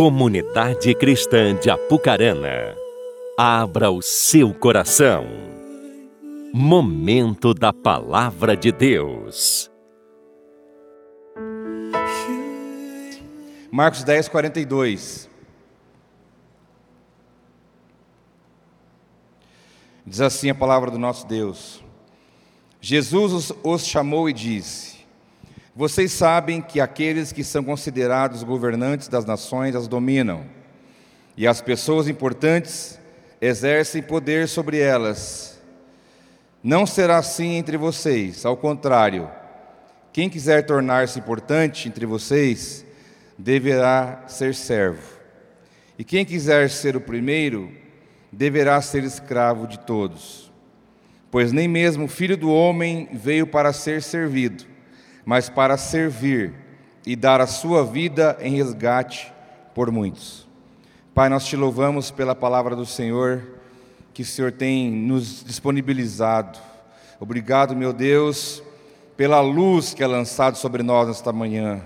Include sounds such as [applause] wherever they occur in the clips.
Comunidade Cristã de Apucarana, abra o seu coração. Momento da Palavra de Deus. Marcos 10, 42. Diz assim a palavra do nosso Deus. Jesus os, chamou e disse: vocês sabem que aqueles que são considerados governantes das nações as dominam, e as pessoas importantes exercem poder sobre elas. Não será assim entre vocês, ao contrário, quem quiser tornar-se importante entre vocês, deverá ser servo. E quem quiser ser o primeiro, deverá ser escravo de todos. Pois nem mesmo o filho do homem veio para ser servido, mas para servir e dar a sua vida em resgate por muitos. Pai, nós te louvamos pela palavra do Senhor que o Senhor tem nos disponibilizado. Obrigado, meu Deus, pela luz que é lançada sobre nós nesta manhã.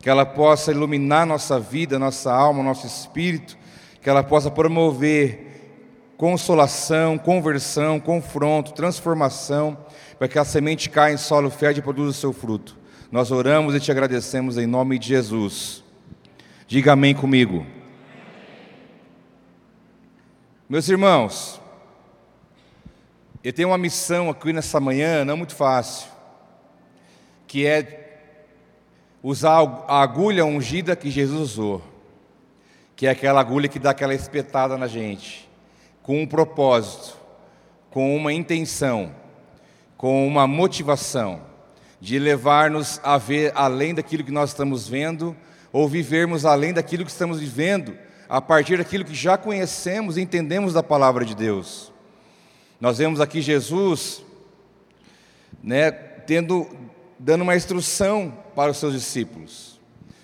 Que ela possa iluminar nossa vida, nossa alma, nosso espírito, que ela possa promover consolação, conversão, confronto, transformação, para que a semente caia em solo fértil e produza o seu fruto. Nós oramos e te agradecemos em nome de Jesus. Diga amém comigo. Meus irmãos, eu tenho uma missão aqui nessa manhã, não muito fácil, que é usar a agulha ungida que Jesus usou, que é aquela agulha que dá aquela espetada na gente, com um propósito, com uma intenção, com uma motivação de levar-nos a ver além daquilo que nós estamos vendo, ou vivermos além daquilo que estamos vivendo, a partir daquilo que já conhecemos e entendemos da palavra de Deus. Nós vemos aqui Jesus, né, tendo, dando uma instrução para os seus discípulos,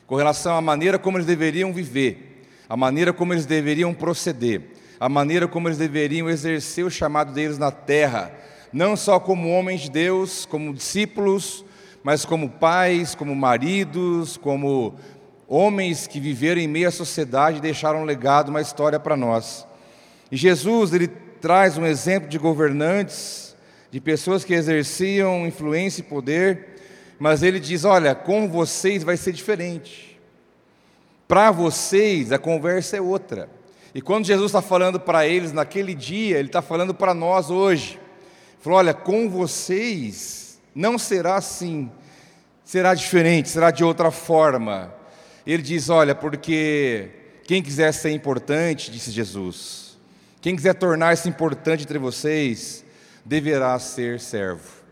com relação à maneira como eles deveriam viver, a maneira como eles deveriam proceder, a maneira como eles deveriam exercer o chamado deles na terra, não só como homens de Deus, como discípulos, mas como pais, como maridos, como homens que viveram em meio à sociedade e deixaram um legado, uma história para nós. E Jesus, ele traz um exemplo de governantes, de pessoas que exerciam influência e poder, mas ele diz: olha, com vocês vai ser diferente. Para vocês a conversa é outra. E quando Jesus está falando para eles naquele dia, ele está falando para nós hoje. Falou: olha, com vocês não será assim, será diferente, será de outra forma. Ele diz: olha, porque quem quiser ser importante, disse Jesus, quem quiser tornar-se importante entre vocês, deverá ser servo.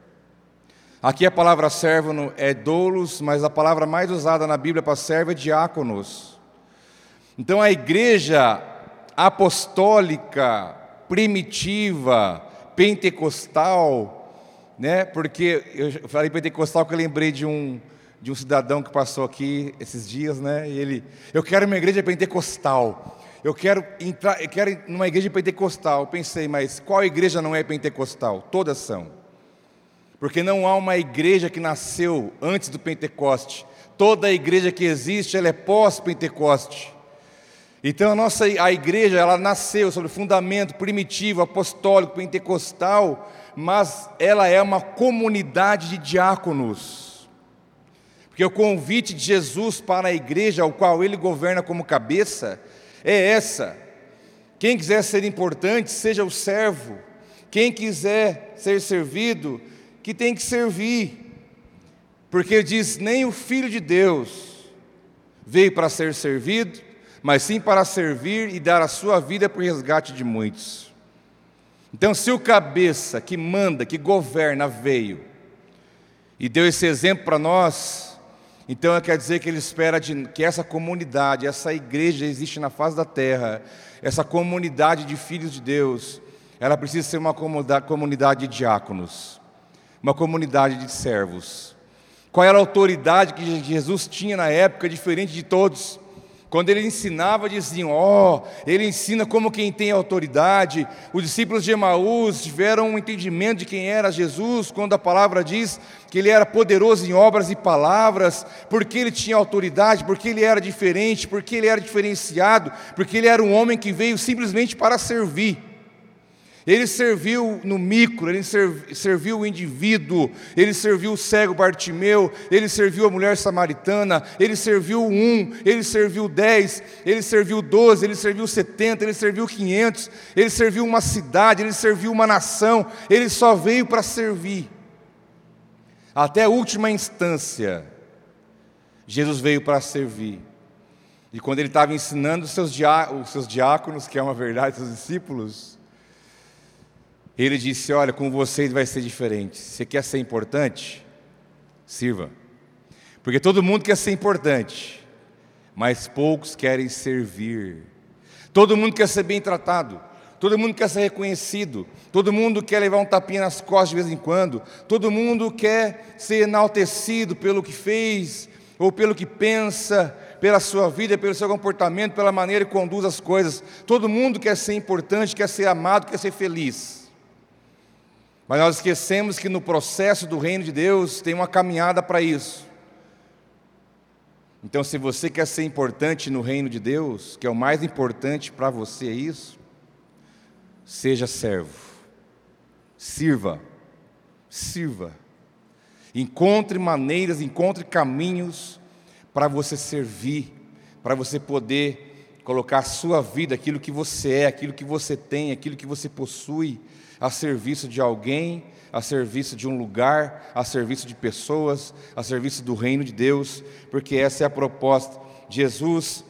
Aqui a palavra servo é doulos, mas a palavra mais usada na Bíblia para servo é diáconos. Então a igreja apostólica, primitiva, pentecostal, né? Porque eu falei pentecostal que eu lembrei de um de um cidadão que passou aqui esses dias, né? E ele, eu quero uma igreja pentecostal. Eu quero entrar, eu quero numa igreja pentecostal. Eu pensei, mas qual igreja não é pentecostal? Todas são. Porque não há uma igreja que nasceu antes do Pentecoste. Toda a igreja que existe, ela é pós-Pentecoste. Então a nossa a igreja, ela nasceu sobre o fundamento primitivo, apostólico, pentecostal, mas ela é uma comunidade de diáconos. Porque o convite de Jesus para a igreja, ao qual ele governa como cabeça, é essa. Quem quiser ser importante, seja o servo. Quem quiser ser servido, que tem que servir. Porque diz: nem o filho de Deus veio para ser servido, mas sim para servir e dar a sua vida por resgate de muitos. Então, se o cabeça que manda, que governa, veio e deu esse exemplo para nós, então quer dizer que ele espera de, que essa comunidade, essa igreja existe na face da terra, essa comunidade de filhos de Deus, ela precisa ser uma comunidade de diáconos, uma comunidade de servos. Qual era a autoridade que Jesus tinha na época, diferente de todos? Quando ele ensinava, diziam: Ó, oh, ele ensina como quem tem autoridade. Os discípulos de Emaús tiveram um entendimento de quem era Jesus, quando a palavra diz que ele era poderoso em obras e palavras, porque ele tinha autoridade, porque ele era diferente, porque ele era diferenciado, porque ele era um homem que veio simplesmente para servir. Ele serviu no micro, ele serviu o indivíduo, ele serviu o cego Bartimeu, ele serviu a mulher samaritana, ele serviu um, ele serviu dez, ele serviu doze, ele serviu setenta, ele serviu quinhentos, ele serviu uma cidade, ele serviu uma nação, ele só veio para servir. Até a última instância, Jesus veio para servir. E quando ele estava ensinando os seus, diáconos, que é uma verdade, seus discípulos, ele disse: Olha, com vocês vai ser diferente. Você quer ser importante? Sirva. Porque todo mundo quer ser importante, mas poucos querem servir. Todo mundo quer ser bem tratado, todo mundo quer ser reconhecido, todo mundo quer levar um tapinha nas costas de vez em quando, todo mundo quer ser enaltecido pelo que fez ou pelo que pensa, pela sua vida, pelo seu comportamento, pela maneira que conduz as coisas. Todo mundo quer ser importante, quer ser amado, quer ser feliz. Mas nós esquecemos que no processo do reino de Deus tem uma caminhada para isso. Então, se você quer ser importante no reino de Deus, que é o mais importante para você é isso, seja servo, sirva, sirva. Encontre maneiras, encontre caminhos para você servir, para você poder colocar a sua vida, aquilo que você é, aquilo que você tem, aquilo que você possui, a serviço de alguém, a serviço de um lugar, a serviço de pessoas, a serviço do reino de Deus, porque essa é a proposta. Jesus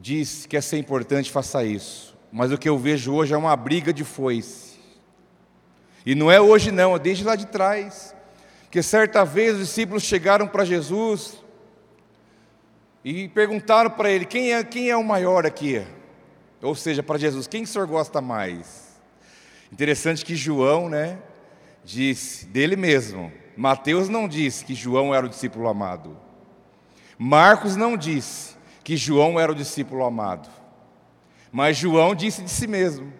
diz que é ser importante, faça isso. Mas o que eu vejo hoje é uma briga de foice. E não é hoje não, é desde lá de trás. Que certa vez os discípulos chegaram para Jesus e perguntaram para ele: quem é, quem é o maior aqui? Ou seja, para Jesus, quem o senhor gosta mais? Interessante que João, né, disse dele mesmo. Mateus não disse que João era o discípulo amado. Marcos não disse que João era o discípulo amado. Mas João disse de si mesmo: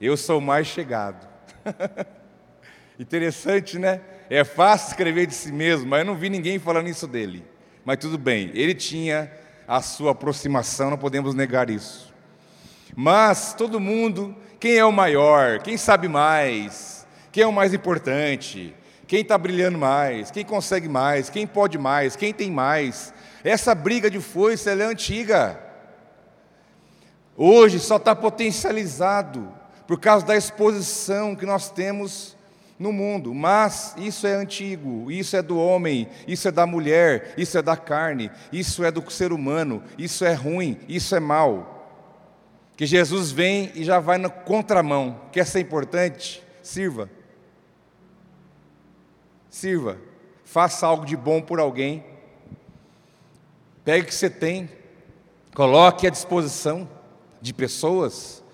Eu sou mais chegado. [laughs] Interessante, né? É fácil escrever de si mesmo, mas eu não vi ninguém falando isso dele. Mas tudo bem, ele tinha a sua aproximação, não podemos negar isso. Mas todo mundo quem é o maior? Quem sabe mais? Quem é o mais importante? Quem está brilhando mais? Quem consegue mais? Quem pode mais? Quem tem mais? Essa briga de foice é antiga. Hoje só está potencializado por causa da exposição que nós temos no mundo, mas isso é antigo, isso é do homem, isso é da mulher, isso é da carne, isso é do ser humano, isso é ruim, isso é mal que Jesus vem e já vai na contramão. Quer ser importante? Sirva. Sirva. Faça algo de bom por alguém. Pegue o que você tem, coloque à disposição de pessoas,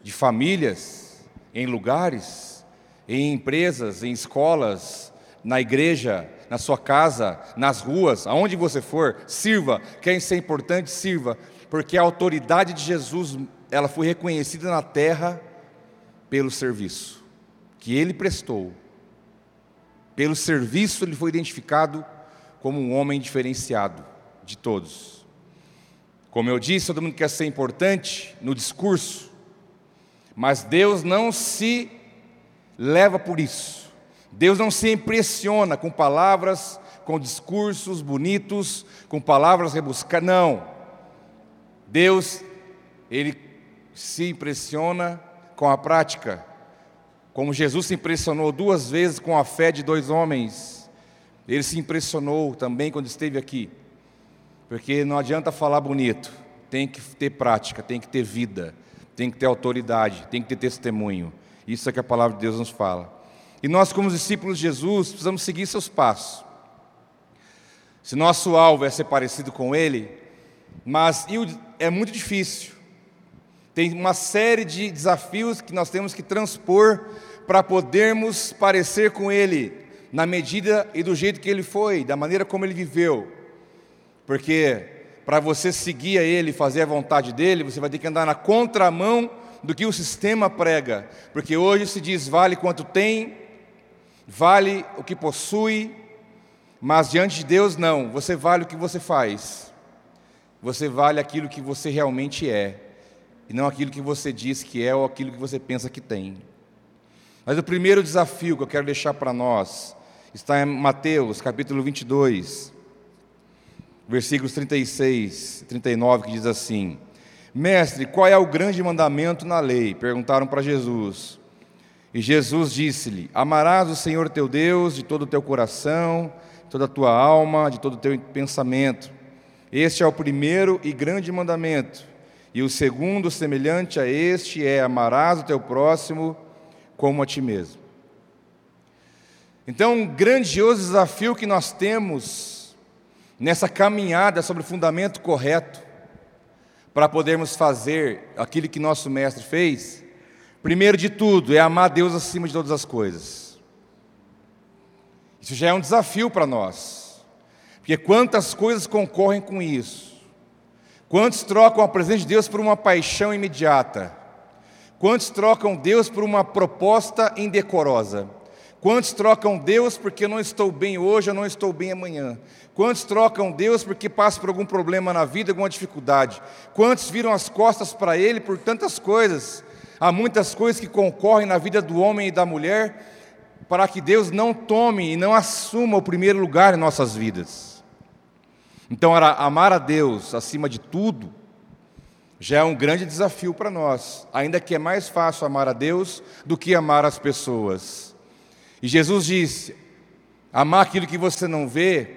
de famílias, em lugares, em empresas, em escolas, na igreja, na sua casa, nas ruas, aonde você for, sirva. Quer ser importante? Sirva porque a autoridade de Jesus, ela foi reconhecida na terra pelo serviço que ele prestou. Pelo serviço ele foi identificado como um homem diferenciado de todos. Como eu disse, todo mundo quer ser importante no discurso, mas Deus não se leva por isso. Deus não se impressiona com palavras, com discursos bonitos, com palavras rebuscadas. Não. Deus, ele se impressiona com a prática, como Jesus se impressionou duas vezes com a fé de dois homens, ele se impressionou também quando esteve aqui, porque não adianta falar bonito, tem que ter prática, tem que ter vida, tem que ter autoridade, tem que ter testemunho. Isso é que a palavra de Deus nos fala. E nós, como discípulos de Jesus, precisamos seguir seus passos. Se nosso alvo é ser parecido com Ele, mas é muito difícil. Tem uma série de desafios que nós temos que transpor para podermos parecer com Ele, na medida e do jeito que Ele foi, da maneira como Ele viveu. Porque para você seguir a Ele, fazer a vontade dEle, você vai ter que andar na contramão do que o sistema prega, porque hoje se diz vale quanto tem, vale o que possui, mas diante de Deus não, você vale o que você faz, você vale aquilo que você realmente é, e não aquilo que você diz que é ou aquilo que você pensa que tem. Mas o primeiro desafio que eu quero deixar para nós está em Mateus capítulo 22, versículos 36 e 39, que diz assim: Mestre, qual é o grande mandamento na lei? Perguntaram para Jesus. E Jesus disse-lhe: Amarás o Senhor teu Deus de todo o teu coração, de toda a tua alma, de todo o teu pensamento. Este é o primeiro e grande mandamento. E o segundo, semelhante a este, é: Amarás o teu próximo como a ti mesmo. Então, um grandioso desafio que nós temos nessa caminhada sobre o fundamento correto, para podermos fazer aquilo que nosso mestre fez, primeiro de tudo é amar Deus acima de todas as coisas. Isso já é um desafio para nós, porque quantas coisas concorrem com isso, quantos trocam a presença de Deus por uma paixão imediata, quantos trocam Deus por uma proposta indecorosa. Quantos trocam Deus porque não estou bem hoje, eu não estou bem amanhã? Quantos trocam Deus porque passam por algum problema na vida, alguma dificuldade? Quantos viram as costas para Ele por tantas coisas? Há muitas coisas que concorrem na vida do homem e da mulher para que Deus não tome e não assuma o primeiro lugar em nossas vidas. Então, amar a Deus acima de tudo já é um grande desafio para nós, ainda que é mais fácil amar a Deus do que amar as pessoas. E Jesus disse: amar aquilo que você não vê,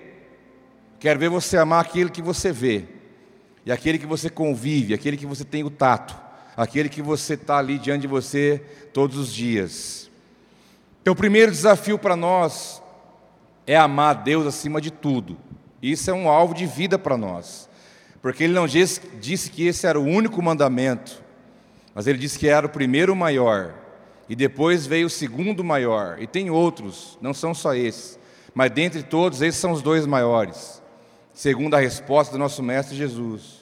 quer ver você amar aquilo que você vê, e aquele que você convive, aquele que você tem o tato, aquele que você está ali diante de você todos os dias. Então, o primeiro desafio para nós é amar a Deus acima de tudo. Isso é um alvo de vida para nós, porque Ele não disse, disse que esse era o único mandamento, mas Ele disse que era o primeiro maior. E depois veio o segundo maior, e tem outros, não são só esses, mas dentre todos, esses são os dois maiores, segundo a resposta do nosso Mestre Jesus.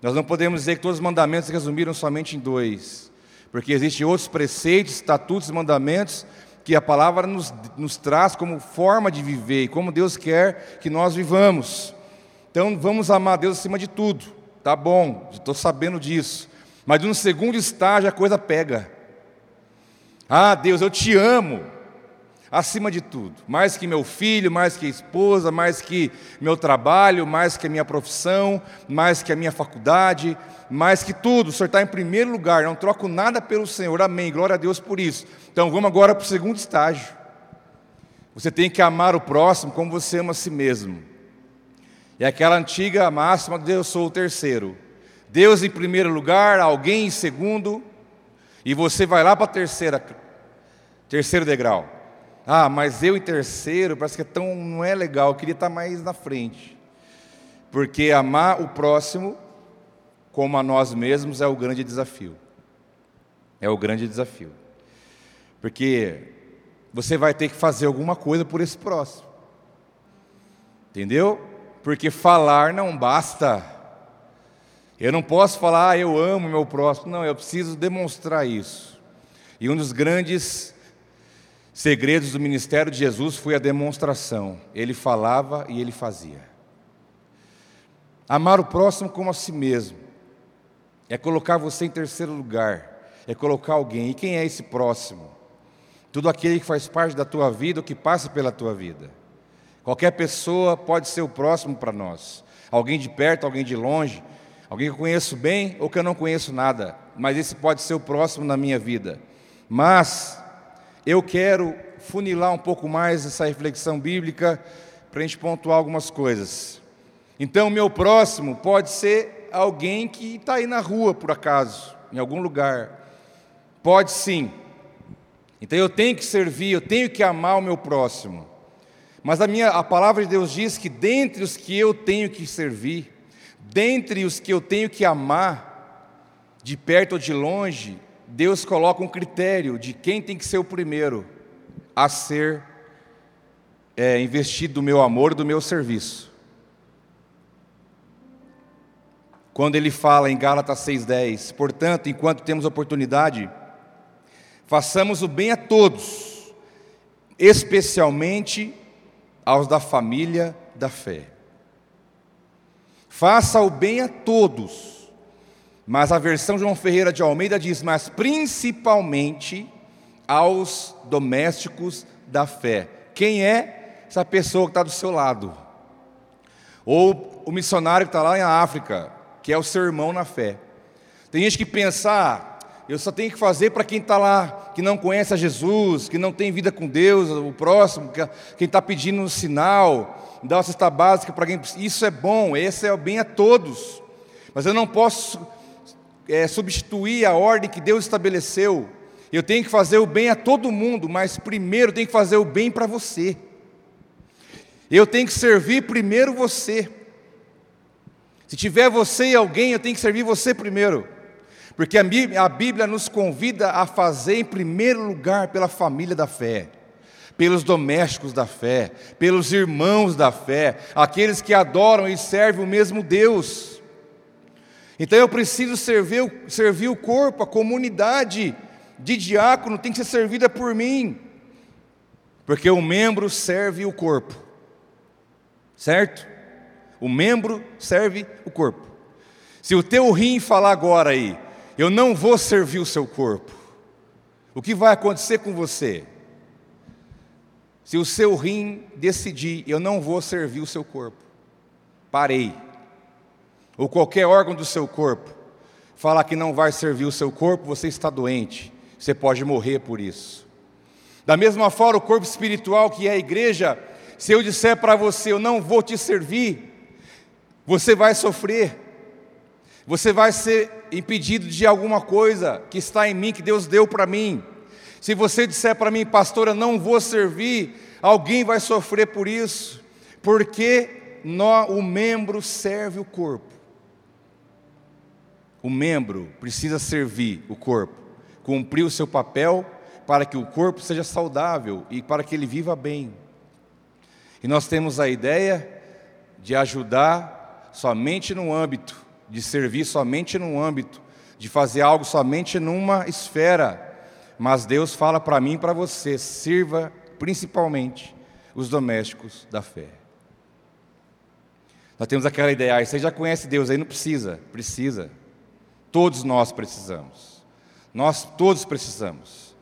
Nós não podemos dizer que todos os mandamentos se resumiram somente em dois, porque existem outros preceitos, estatutos e mandamentos que a palavra nos, nos traz como forma de viver e como Deus quer que nós vivamos. Então vamos amar Deus acima de tudo, tá bom, estou sabendo disso, mas no segundo estágio a coisa pega. Ah, Deus, eu te amo acima de tudo, mais que meu filho, mais que a esposa, mais que meu trabalho, mais que a minha profissão, mais que a minha faculdade, mais que tudo. O Senhor está em primeiro lugar, não troco nada pelo Senhor, amém. Glória a Deus por isso. Então vamos agora para o segundo estágio. Você tem que amar o próximo como você ama a si mesmo. É aquela antiga máxima de eu sou o terceiro. Deus em primeiro lugar, alguém em segundo, e você vai lá para a terceira, terceiro degrau. Ah, mas eu em terceiro, parece que é tão, não é legal, eu queria estar mais na frente. Porque amar o próximo como a nós mesmos é o grande desafio. É o grande desafio. Porque você vai ter que fazer alguma coisa por esse próximo. Entendeu? Porque falar não basta. Eu não posso falar, ah, eu amo meu próximo. Não, eu preciso demonstrar isso. E um dos grandes segredos do ministério de Jesus foi a demonstração. Ele falava e ele fazia. Amar o próximo como a si mesmo é colocar você em terceiro lugar, é colocar alguém. E quem é esse próximo? Tudo aquele que faz parte da tua vida ou que passa pela tua vida. Qualquer pessoa pode ser o próximo para nós. Alguém de perto, alguém de longe, Alguém que eu conheço bem ou que eu não conheço nada, mas esse pode ser o próximo na minha vida. Mas eu quero funilar um pouco mais essa reflexão bíblica para a gente pontuar algumas coisas. Então, meu próximo pode ser alguém que está aí na rua, por acaso, em algum lugar. Pode sim. Então eu tenho que servir, eu tenho que amar o meu próximo. Mas a minha a palavra de Deus diz que dentre os que eu tenho que servir, dentre os que eu tenho que amar, de perto ou de longe, Deus coloca um critério de quem tem que ser o primeiro a ser é, investido do meu amor, do meu serviço. quando ele fala em Gálatas 6,10: Portanto, enquanto temos oportunidade, façamos o bem a todos, especialmente aos da família da fé. Faça o bem a todos, mas a versão João Ferreira de Almeida diz: mas principalmente aos domésticos da fé. Quem é essa pessoa que está do seu lado? Ou o missionário que está lá em África, que é o seu irmão na fé. Tem gente que pensa, ah, eu só tenho que fazer para quem está lá, que não conhece a Jesus, que não tem vida com Deus, o próximo, quem está pedindo um sinal, dar uma cesta básica para quem Isso é bom, esse é o bem a todos. Mas eu não posso é, substituir a ordem que Deus estabeleceu. Eu tenho que fazer o bem a todo mundo, mas primeiro tenho que fazer o bem para você. Eu tenho que servir primeiro você. Se tiver você e alguém, eu tenho que servir você primeiro. Porque a Bíblia nos convida a fazer em primeiro lugar pela família da fé, pelos domésticos da fé, pelos irmãos da fé, aqueles que adoram e servem o mesmo Deus. Então eu preciso servir, servir o corpo, a comunidade de diácono tem que ser servida por mim, porque o membro serve o corpo, certo? O membro serve o corpo. Se o teu rim falar agora aí, eu não vou servir o seu corpo, o que vai acontecer com você? Se o seu rim decidir, eu não vou servir o seu corpo, parei. Ou qualquer órgão do seu corpo falar que não vai servir o seu corpo, você está doente, você pode morrer por isso. Da mesma forma, o corpo espiritual que é a igreja, se eu disser para você, eu não vou te servir, você vai sofrer, você vai ser impedido de alguma coisa que está em mim, que Deus deu para mim. Se você disser para mim, pastor, eu não vou servir, alguém vai sofrer por isso, porque nó, o membro serve o corpo. O membro precisa servir o corpo, cumprir o seu papel para que o corpo seja saudável e para que ele viva bem. E nós temos a ideia de ajudar somente no âmbito, de servir somente no âmbito, de fazer algo somente numa esfera. Mas Deus fala para mim e para você: sirva principalmente os domésticos da fé. Nós temos aquela ideia, ah, você já conhece Deus, aí não precisa, precisa. Todos nós precisamos. Nós todos precisamos.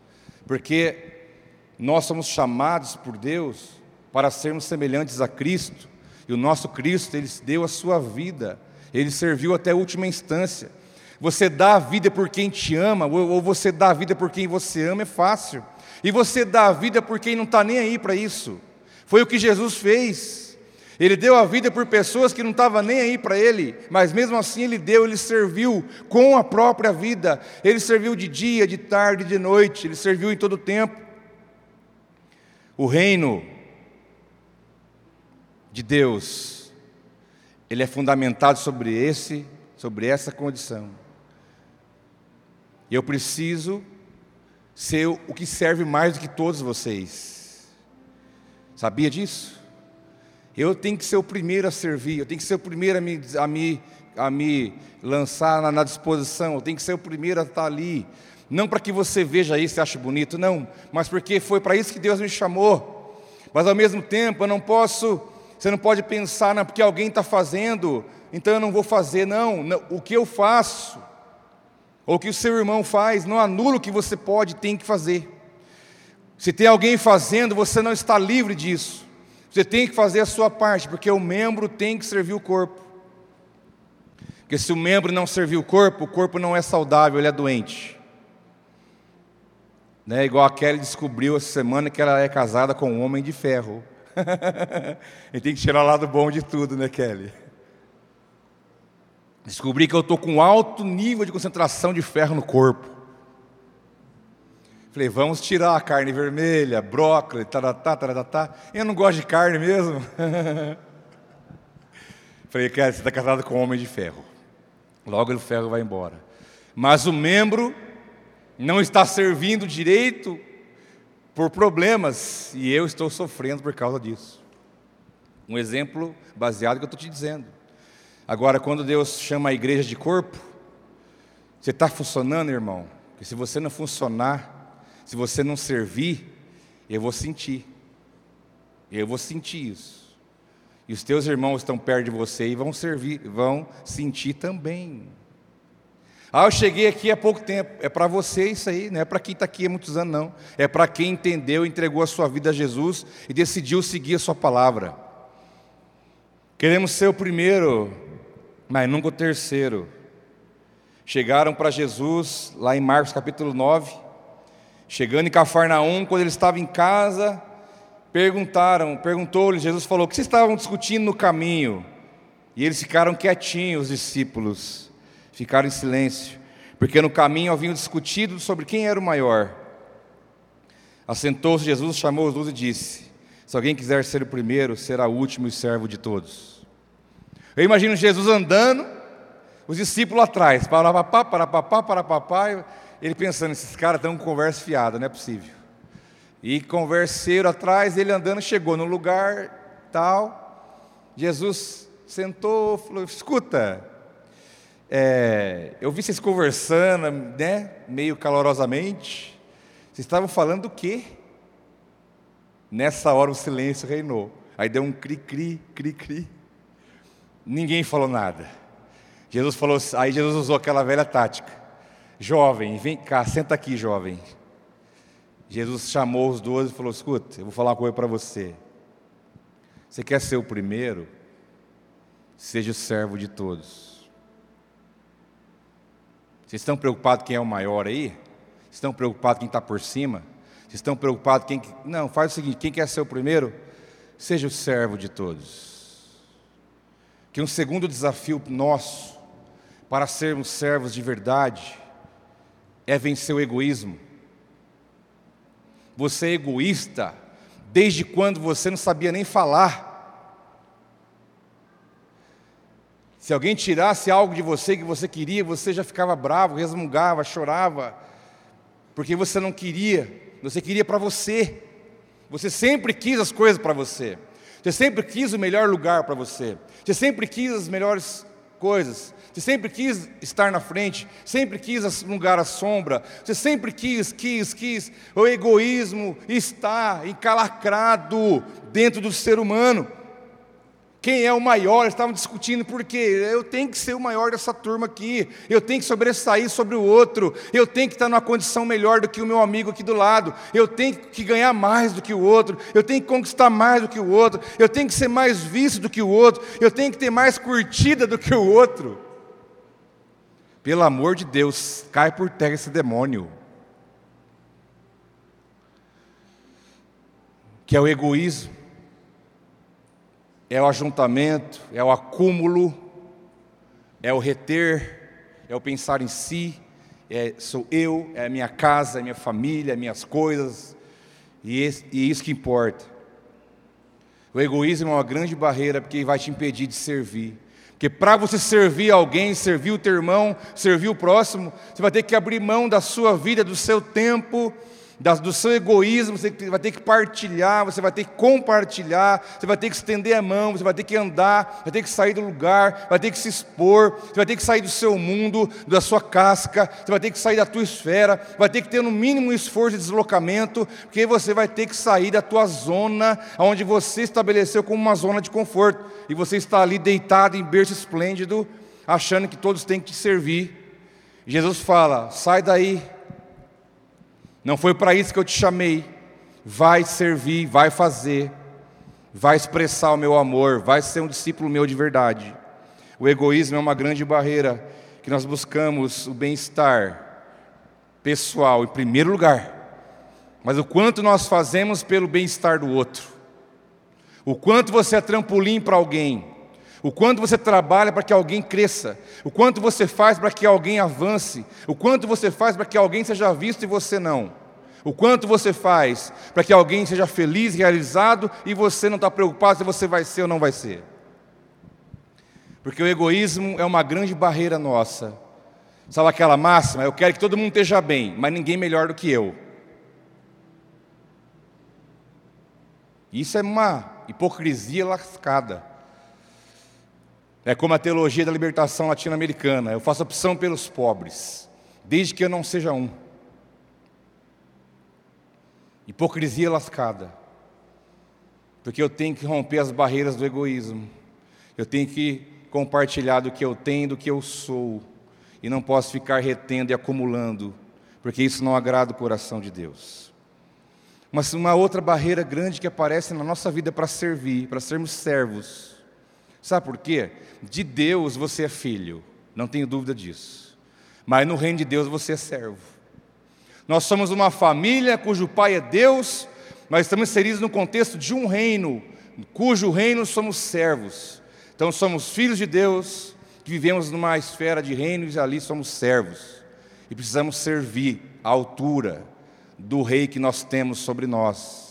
Porque nós somos chamados por Deus para sermos semelhantes a Cristo e o nosso Cristo, ele deu a sua vida, ele serviu até a última instância. Você dá a vida por quem te ama, ou você dá a vida por quem você ama, é fácil. E você dá a vida por quem não está nem aí para isso. Foi o que Jesus fez. Ele deu a vida por pessoas que não estavam nem aí para ele, mas mesmo assim ele deu, ele serviu com a própria vida. Ele serviu de dia, de tarde, de noite, ele serviu em todo o tempo. O reino de Deus, ele é fundamentado sobre esse, sobre essa condição. Eu preciso ser o que serve mais do que todos vocês. Sabia disso? Eu tenho que ser o primeiro a servir, eu tenho que ser o primeiro a me, a me, a me lançar na, na disposição, eu tenho que ser o primeiro a estar ali. Não para que você veja isso e ache bonito, não, mas porque foi para isso que Deus me chamou. Mas ao mesmo tempo eu não posso você não pode pensar, não, porque alguém está fazendo, então eu não vou fazer. Não, não, o que eu faço, ou o que o seu irmão faz, não anula o que você pode e tem que fazer. Se tem alguém fazendo, você não está livre disso. Você tem que fazer a sua parte, porque o membro tem que servir o corpo. Porque se o membro não servir o corpo, o corpo não é saudável, ele é doente. Né? Igual a Kelly descobriu essa semana que ela é casada com um homem de ferro. [laughs] e tem que tirar o lado bom de tudo, né, Kelly? Descobri que eu estou com alto nível de concentração de ferro no corpo. Falei, vamos tirar a carne vermelha, brócolis, taratá, taratá. Eu não gosto de carne mesmo. [laughs] Falei, Kelly, você está casado com um homem de ferro. Logo o ferro vai embora. Mas o membro não está servindo direito por problemas e eu estou sofrendo por causa disso. Um exemplo baseado no que eu estou te dizendo. Agora, quando Deus chama a igreja de corpo, você está funcionando, irmão? Porque se você não funcionar, se você não servir, eu vou sentir. Eu vou sentir isso. E os teus irmãos estão perto de você e vão servir, vão sentir também. Ah, eu cheguei aqui há pouco tempo. É para você isso aí, não é para quem está aqui há muitos anos, não. É para quem entendeu, entregou a sua vida a Jesus e decidiu seguir a sua palavra. Queremos ser o primeiro, mas nunca o terceiro. Chegaram para Jesus, lá em Marcos capítulo 9, chegando em Cafarnaum, quando ele estava em casa, perguntaram, perguntou-lhe, Jesus falou: "O que vocês estavam discutindo no caminho?" E eles ficaram quietinhos, os discípulos ficaram em silêncio, porque no caminho haviam discutido sobre quem era o maior. Assentou-se Jesus, chamou os doze e disse: Se alguém quiser ser o primeiro, será o último e servo de todos. Eu imagino Jesus andando, os discípulos atrás, para papá, para papá, para papá, ele pensando: esses caras estão com conversa fiada, não é possível. E converseiro atrás, ele andando, chegou no lugar, tal. Jesus sentou, falou: Escuta, é, eu vi vocês conversando, né, meio calorosamente. Vocês estavam falando do quê? Nessa hora o silêncio reinou. Aí deu um cri-cri, cri-cri. Ninguém falou nada. Jesus falou, aí Jesus usou aquela velha tática. Jovem, vem cá, senta aqui, jovem. Jesus chamou os doze e falou: Escuta, eu vou falar uma coisa para você. Você quer ser o primeiro? Seja o servo de todos. Vocês estão preocupados quem é o maior aí? Vocês estão preocupados quem está por cima? Vocês estão preocupados quem. Não, faz o seguinte: quem quer ser o primeiro, seja o servo de todos. Que um segundo desafio nosso, para sermos servos de verdade, é vencer o egoísmo. Você é egoísta desde quando você não sabia nem falar. Se alguém tirasse algo de você que você queria, você já ficava bravo, resmungava, chorava, porque você não queria, você queria para você. Você sempre quis as coisas para você. Você sempre quis o melhor lugar para você. Você sempre quis as melhores coisas. Você sempre quis estar na frente, sempre quis lugar à sombra. Você sempre quis, quis, quis. O egoísmo está encalacrado dentro do ser humano. Quem é o maior? Estavam discutindo por quê? Eu tenho que ser o maior dessa turma aqui. Eu tenho que sobressair sobre o outro. Eu tenho que estar numa condição melhor do que o meu amigo aqui do lado. Eu tenho que ganhar mais do que o outro. Eu tenho que conquistar mais do que o outro. Eu tenho que ser mais visto do que o outro. Eu tenho que ter mais curtida do que o outro. Pelo amor de Deus, cai por terra esse demônio. Que é o egoísmo é o ajuntamento, é o acúmulo, é o reter, é o pensar em si, é, sou eu, é a minha casa, é a minha família, é minhas coisas, e, esse, e isso que importa. O egoísmo é uma grande barreira porque vai te impedir de servir. Porque para você servir alguém, servir o teu irmão, servir o próximo, você vai ter que abrir mão da sua vida, do seu tempo, do seu egoísmo, você vai ter que partilhar, você vai ter que compartilhar, você vai ter que estender a mão, você vai ter que andar, vai ter que sair do lugar, vai ter que se expor, você vai ter que sair do seu mundo, da sua casca, você vai ter que sair da tua esfera, vai ter que ter no mínimo um esforço de deslocamento, porque você vai ter que sair da tua zona, onde você estabeleceu como uma zona de conforto, e você está ali deitado em berço esplêndido, achando que todos têm que te servir. Jesus fala: sai daí, não foi para isso que eu te chamei. Vai servir, vai fazer, vai expressar o meu amor, vai ser um discípulo meu de verdade. O egoísmo é uma grande barreira que nós buscamos o bem-estar pessoal em primeiro lugar, mas o quanto nós fazemos pelo bem-estar do outro, o quanto você é trampolim para alguém, o quanto você trabalha para que alguém cresça, o quanto você faz para que alguém avance, o quanto você faz para que alguém seja visto e você não. O quanto você faz para que alguém seja feliz, realizado e você não está preocupado se você vai ser ou não vai ser. Porque o egoísmo é uma grande barreira nossa. Sabe aquela máxima? Eu quero que todo mundo esteja bem, mas ninguém melhor do que eu. Isso é uma hipocrisia lascada. É como a teologia da libertação latino-americana. Eu faço opção pelos pobres, desde que eu não seja um. Hipocrisia lascada. Porque eu tenho que romper as barreiras do egoísmo. Eu tenho que compartilhar do que eu tenho, do que eu sou. E não posso ficar retendo e acumulando, porque isso não agrada o coração de Deus. Mas uma outra barreira grande que aparece na nossa vida para servir, para sermos servos. Sabe por quê? De Deus você é filho, não tenho dúvida disso. Mas no reino de Deus você é servo. Nós somos uma família cujo pai é Deus, mas estamos inseridos no contexto de um reino, cujo reino somos servos. Então somos filhos de Deus, que vivemos numa esfera de reinos e ali somos servos. E precisamos servir à altura do rei que nós temos sobre nós.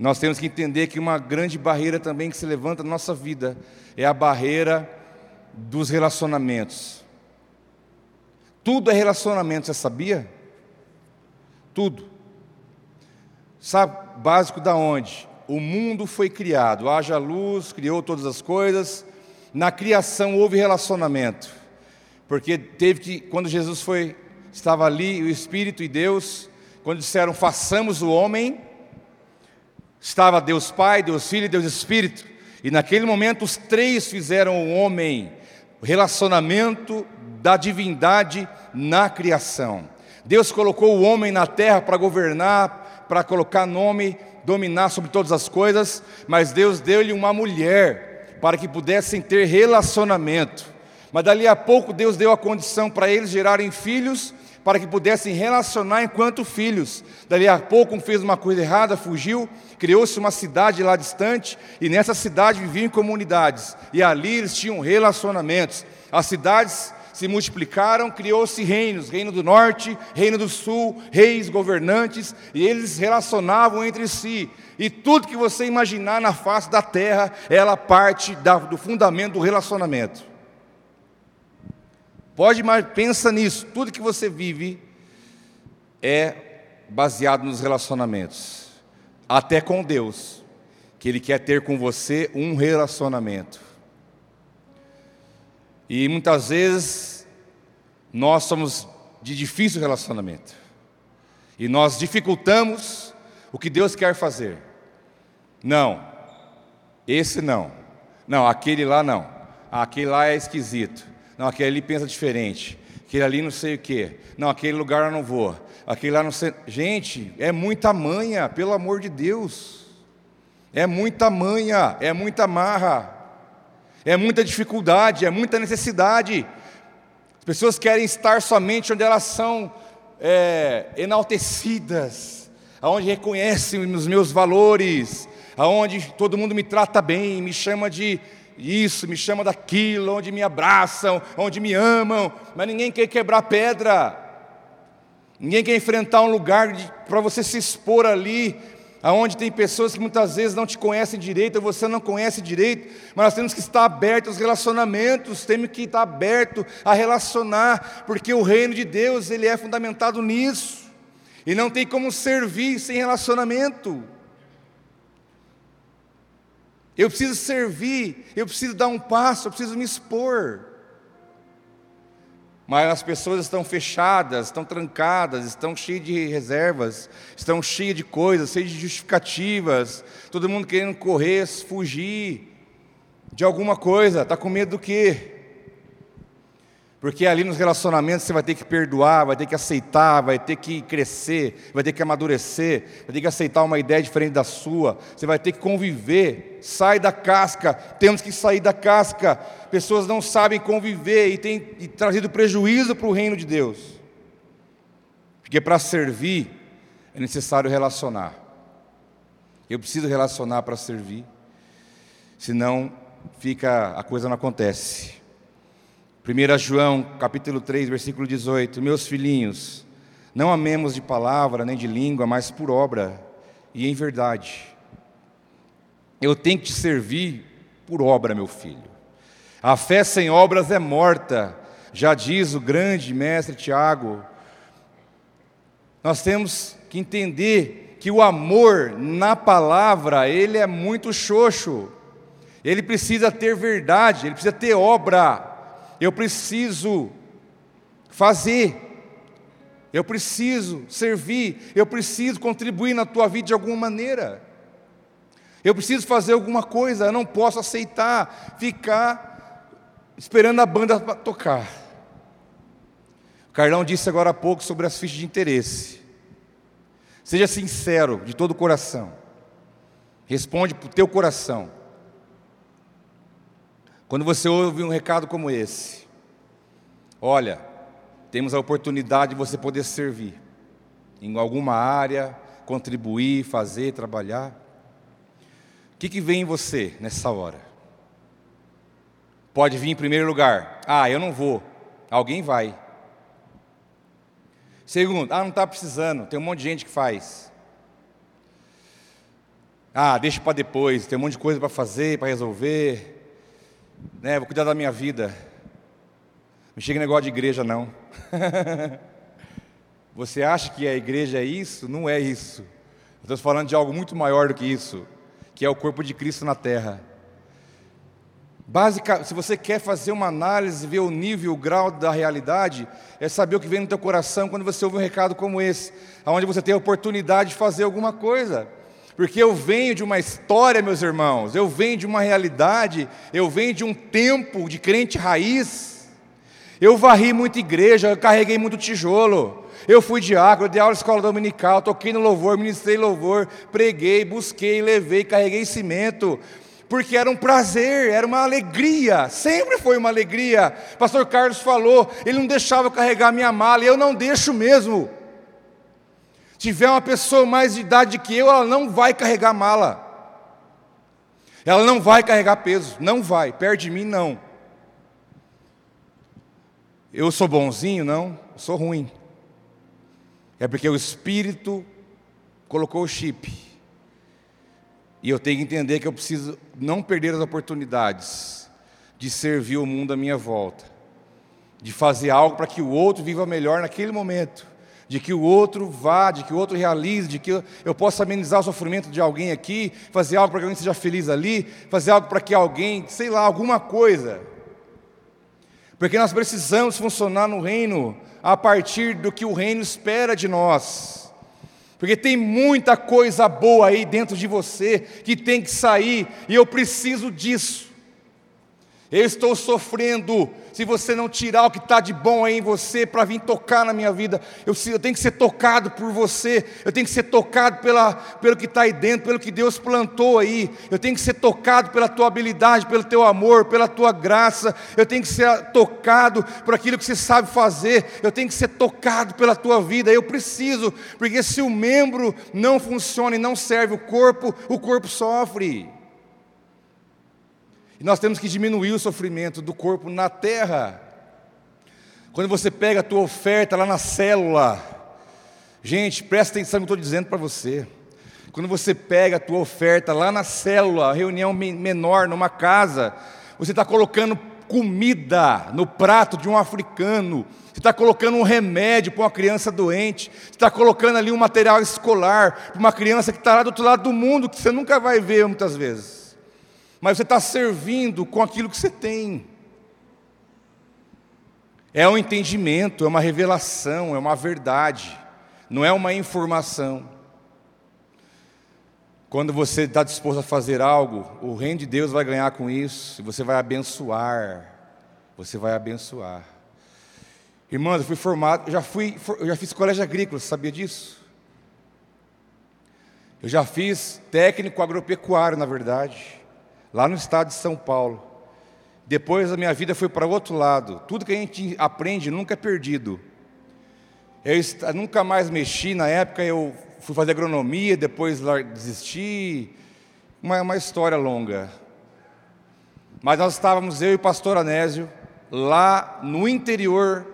Nós temos que entender que uma grande barreira também que se levanta na nossa vida é a barreira dos relacionamentos. Tudo é relacionamento, você sabia? Tudo. Sabe, básico da onde? O mundo foi criado, haja luz, criou todas as coisas. Na criação houve relacionamento. Porque teve que, quando Jesus foi, estava ali, o Espírito e Deus, quando disseram façamos o homem, estava Deus Pai, Deus Filho e Deus Espírito. E naquele momento os três fizeram o homem, o relacionamento da divindade na criação. Deus colocou o homem na terra para governar, para colocar nome, dominar sobre todas as coisas, mas Deus deu-lhe uma mulher para que pudessem ter relacionamento. Mas dali a pouco Deus deu a condição para eles gerarem filhos, para que pudessem relacionar enquanto filhos. Dali a pouco um fez uma coisa errada, fugiu, criou-se uma cidade lá distante, e nessa cidade viviam comunidades, e ali eles tinham relacionamentos. As cidades se multiplicaram, criou-se reinos, reino do norte, reino do sul, reis, governantes, e eles relacionavam entre si. E tudo que você imaginar na face da terra, ela parte da, do fundamento do relacionamento. Pode, mas pensa nisso, tudo que você vive é baseado nos relacionamentos. Até com Deus, que Ele quer ter com você um relacionamento. E muitas vezes nós somos de difícil relacionamento. E nós dificultamos o que Deus quer fazer. Não, esse não. Não, aquele lá não. Aquele lá é esquisito. Não, aquele ali pensa diferente. Aquele ali não sei o quê. Não, aquele lugar eu não vou. Aquele lá não sei. Gente, é muita manha, pelo amor de Deus. É muita manha, é muita marra é muita dificuldade, é muita necessidade. As pessoas querem estar somente onde elas são é, enaltecidas, aonde reconhecem os meus valores, aonde todo mundo me trata bem, me chama de isso, me chama daquilo, onde me abraçam, onde me amam, mas ninguém quer quebrar pedra, ninguém quer enfrentar um lugar para você se expor ali, aonde tem pessoas que muitas vezes não te conhecem direito, ou você não conhece direito, mas nós temos que estar abertos aos relacionamentos, temos que estar aberto a relacionar, porque o reino de Deus ele é fundamentado nisso, e não tem como servir sem relacionamento. Eu preciso servir, eu preciso dar um passo, eu preciso me expor mas as pessoas estão fechadas, estão trancadas, estão cheias de reservas, estão cheias de coisas, cheias de justificativas, todo mundo querendo correr, fugir de alguma coisa, está com medo do quê? Porque ali nos relacionamentos você vai ter que perdoar, vai ter que aceitar, vai ter que crescer, vai ter que amadurecer, vai ter que aceitar uma ideia diferente da sua, você vai ter que conviver. Sai da casca, temos que sair da casca. Pessoas não sabem conviver e têm e trazido prejuízo para o reino de Deus. Porque para servir é necessário relacionar. Eu preciso relacionar para servir, senão fica a coisa não acontece. 1 João, capítulo 3, versículo 18: Meus filhinhos, não amemos de palavra nem de língua, mas por obra e em verdade. Eu tenho que te servir por obra, meu filho. A fé sem obras é morta, já diz o grande mestre Tiago. Nós temos que entender que o amor na palavra, ele é muito xoxo. Ele precisa ter verdade, ele precisa ter obra. Eu preciso fazer. Eu preciso servir, eu preciso contribuir na tua vida de alguma maneira. Eu preciso fazer alguma coisa, eu não posso aceitar ficar esperando a banda tocar. O Carlão disse agora há pouco sobre as fichas de interesse. Seja sincero de todo o coração. Responde para o teu coração. Quando você ouve um recado como esse, olha, temos a oportunidade de você poder servir em alguma área, contribuir, fazer, trabalhar. O que, que vem em você nessa hora? Pode vir em primeiro lugar. Ah, eu não vou. Alguém vai. Segundo, ah, não está precisando, tem um monte de gente que faz. Ah, deixa para depois, tem um monte de coisa para fazer, para resolver. Né, vou cuidar da minha vida. Não chega negócio de igreja, não. [laughs] Você acha que a igreja é isso? Não é isso. Estamos falando de algo muito maior do que isso, que é o corpo de Cristo na terra. Básica, se você quer fazer uma análise, ver o nível, o grau da realidade, é saber o que vem no teu coração quando você ouve um recado como esse, onde você tem a oportunidade de fazer alguma coisa. Porque eu venho de uma história, meus irmãos, eu venho de uma realidade, eu venho de um tempo de crente raiz, eu varri muita igreja, eu carreguei muito tijolo. Eu fui diácono, eu dei aula de escola dominical, toquei no louvor, ministrei louvor, preguei, busquei, levei, carreguei cimento, porque era um prazer, era uma alegria, sempre foi uma alegria. Pastor Carlos falou, ele não deixava eu carregar minha mala, e eu não deixo mesmo. Tiver uma pessoa mais de idade que eu, ela não vai carregar mala. Ela não vai carregar peso, não vai, perto de mim não. Eu sou bonzinho? Não, sou ruim. É porque o Espírito colocou o chip. E eu tenho que entender que eu preciso não perder as oportunidades de servir o mundo à minha volta, de fazer algo para que o outro viva melhor naquele momento, de que o outro vá, de que o outro realize, de que eu possa amenizar o sofrimento de alguém aqui, fazer algo para que alguém seja feliz ali, fazer algo para que alguém, sei lá, alguma coisa. Porque nós precisamos funcionar no reino a partir do que o reino espera de nós. Porque tem muita coisa boa aí dentro de você que tem que sair, e eu preciso disso. Eu estou sofrendo se você não tirar o que está de bom aí em você para vir tocar na minha vida, eu, eu, tenho que ser tocado por você, eu tenho que ser tocado pela, pelo que está aí dentro, pelo que Deus plantou aí, eu tenho que ser tocado pela tua habilidade, pelo teu amor, pela tua graça, eu tenho que ser tocado por aquilo que você sabe fazer, eu tenho que ser tocado pela tua vida, eu preciso, porque se o membro não funciona e não serve o corpo, o corpo sofre. E nós temos que diminuir o sofrimento do corpo na terra. Quando você pega a tua oferta lá na célula, gente, presta atenção no que eu estou dizendo para você. Quando você pega a tua oferta lá na célula, reunião menor, numa casa, você está colocando comida no prato de um africano, você está colocando um remédio para uma criança doente, você está colocando ali um material escolar para uma criança que está lá do outro lado do mundo, que você nunca vai ver muitas vezes mas você está servindo com aquilo que você tem. É um entendimento, é uma revelação, é uma verdade, não é uma informação. Quando você está disposto a fazer algo, o reino de Deus vai ganhar com isso, e você vai abençoar. Você vai abençoar. Irmãos, eu fui formado, já fui, eu já fiz colégio agrícola, sabia disso? Eu já fiz técnico agropecuário, na verdade lá no estado de São Paulo. Depois a minha vida foi para outro lado. Tudo que a gente aprende nunca é perdido. Eu nunca mais mexi, na época eu fui fazer agronomia, depois desisti. Uma, uma história longa. Mas nós estávamos, eu e o pastor Anésio, lá no interior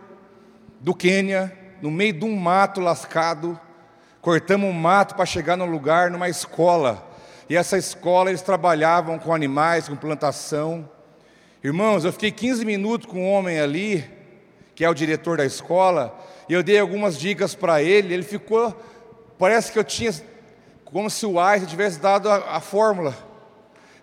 do Quênia, no meio de um mato lascado. Cortamos um mato para chegar num lugar, numa escola e essa escola eles trabalhavam com animais, com plantação. Irmãos, eu fiquei 15 minutos com um homem ali, que é o diretor da escola, e eu dei algumas dicas para ele. Ele ficou, parece que eu tinha, como se o Einstein tivesse dado a, a fórmula.